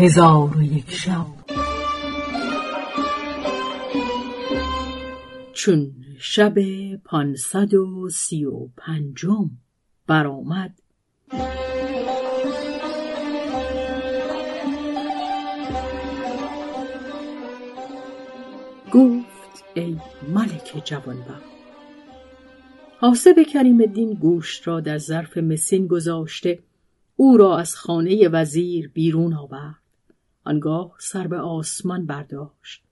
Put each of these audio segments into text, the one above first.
هزار و یک شب. چون شب پانصد و سی و پنجم برآمد. گفت ای ملک جوانبخت حاسب کریم الدین گوشت را در ظرف مسین گذاشته او را از خانه وزیر بیرون آورد. آنگاه سر به آسمان برداشت.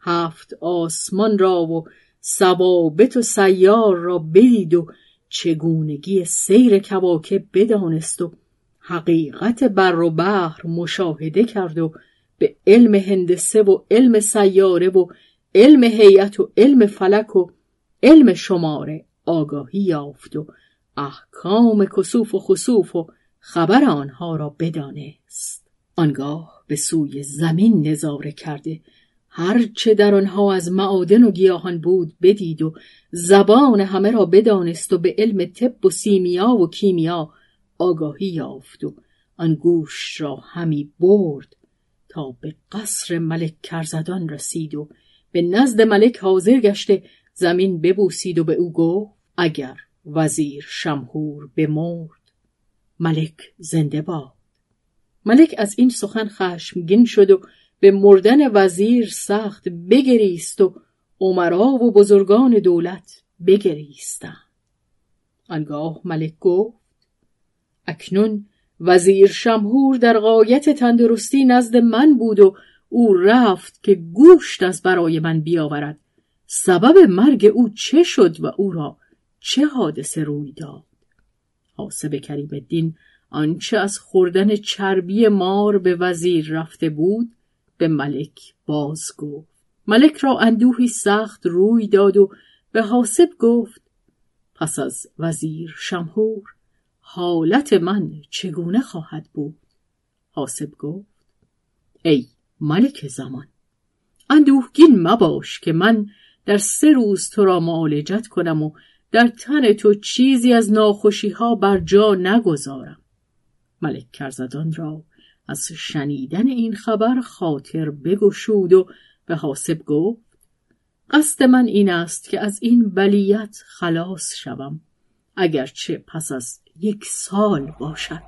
هفت آسمان را و ثوابت و سیار را بدید و چگونگی سیر کواکب بدانست و حقیقت بر و بحر مشاهده کرد و به علم هندسه و علم سیاره و علم هیئت و علم فلک و علم شماره آگاهی یافت و احکام کسوف و خسوف و خبر آنها را بدانست. آنگاه به سوی زمین نظاره کرده. هرچه در آنها از معادن و گیاهان بود بدید و زبان همه را بدانست و به علم طب و سیمیا و کیمیا آگاهی یافت و آن گوش را همی برد تا به قصر ملک کرزدان رسید و به نزد ملک حاضر گشته زمین ببوسید و به او گفت اگر وزیر شمهور بمرد. ملک زنده باد. ملک از این سخن خشمگین شد و به مردن وزیر سخت بگریست و عمرا و بزرگان دولت بگریستند. آنگاه ملک گفت اکنون وزیر شمهور در قایت تندرستی نزد من بود و او رفت که گوشت از برای من بیاورد. سبب مرگ او چه شد و او را چه حادثه روی داد؟ حاسب کریم الدین آنچه از خوردن چربی مار به وزیر رفته بود به ملک باز گفت. ملک را اندوهی سخت روی داد و به حاسب گفت پس از وزیر شمهور حالت من چگونه خواهد بود؟ حاسب گفت ای ملک زمان اندوهگین مباش که من در سه روز تو را معالجت کنم و در تن تو چیزی از ناخوشی ها بر جا نگذارم. ملک کرزدان را از شنیدن این خبر خاطر بگشود و به حاسب گفت قصد من این است که از این بلیت خلاص شوم اگرچه پس از یک سال باشد.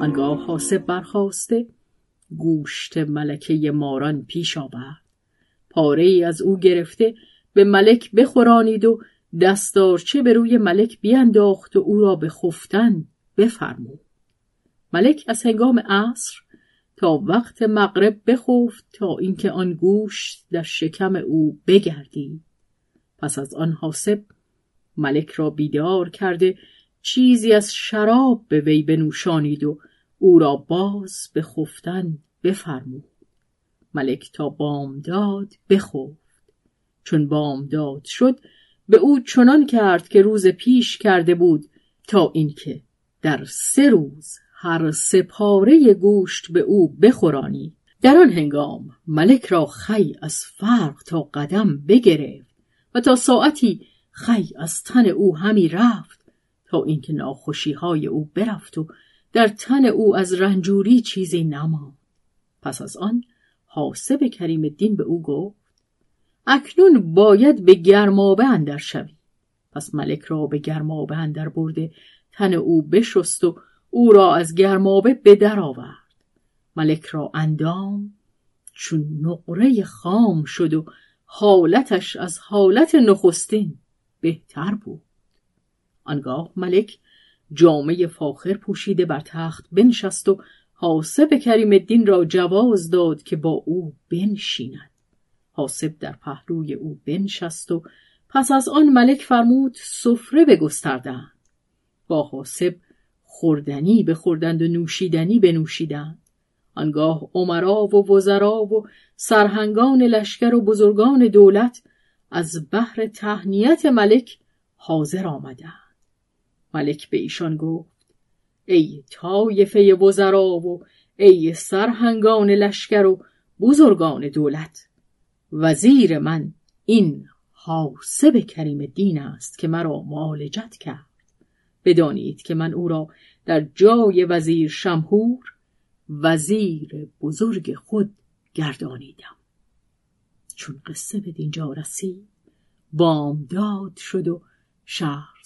آنگاه حاسب برخواسته گوشت ملکه ماران پیش آورد. پاره ای از او گرفته به ملک بخورانید و دستارچه به روی ملک بیانداخت و او را به خفتن بفرمود. ملک از هنگام عصر تا وقت مغرب بخفت تا اینکه آن گوشت در شکم او بگردید. پس از آن حاسب ملک را بیدار کرده چیزی از شراب به وی بنوشانید و او را باز به خفتن بفرمود. ملک تا بامداد بخفت. چون بامداد شد به او چنان کرد که روز پیش کرده بود تا اینکه در سه روز هر سپاره گوشت به او بخورانی. در آن هنگام ملک را خی از فرق تا قدم بگرفت و تا ساعتی خی از تن او همی رفت تا اینکه ناخوشی های او برفت و در تن او از رنجوری چیزی نماند. پس از آن حاسب کریم الدین به او گفت اکنون باید به گرمابه اندر شوی. پس ملک را به گرمابه اندر برده تن او بشست و او را از گرمابه به در آورد. ملک را اندام چون نقره خام شد و حالتش از حالت نخستین بهتر بود. آنگاه ملک جامعه فاخر پوشیده بر تخت بنشست و حاسب کریم الدین را جواز داد که با او بنشیند. حاسب در پهلوی او بنشست و پس از آن ملک فرمود سفره بگستردند. با حاسب خوردنی بخوردند و نوشیدنی بنوشیدند. آنگاه عمرا و وزرا و سرهنگان لشکر و بزرگان دولت از بحر تهنیت ملک حاضر آمدند. ملک به ایشان گفت ای طایفه وزرا و ای سرهنگان لشکر و بزرگان دولت وزیر من این حاسب کریم دین است که مرا معالجت کرد. بدانید که من او را در جای وزیر شمهور وزیر بزرگ خود گردانیدم. چون قصه به دینجا رسید بامداد شد و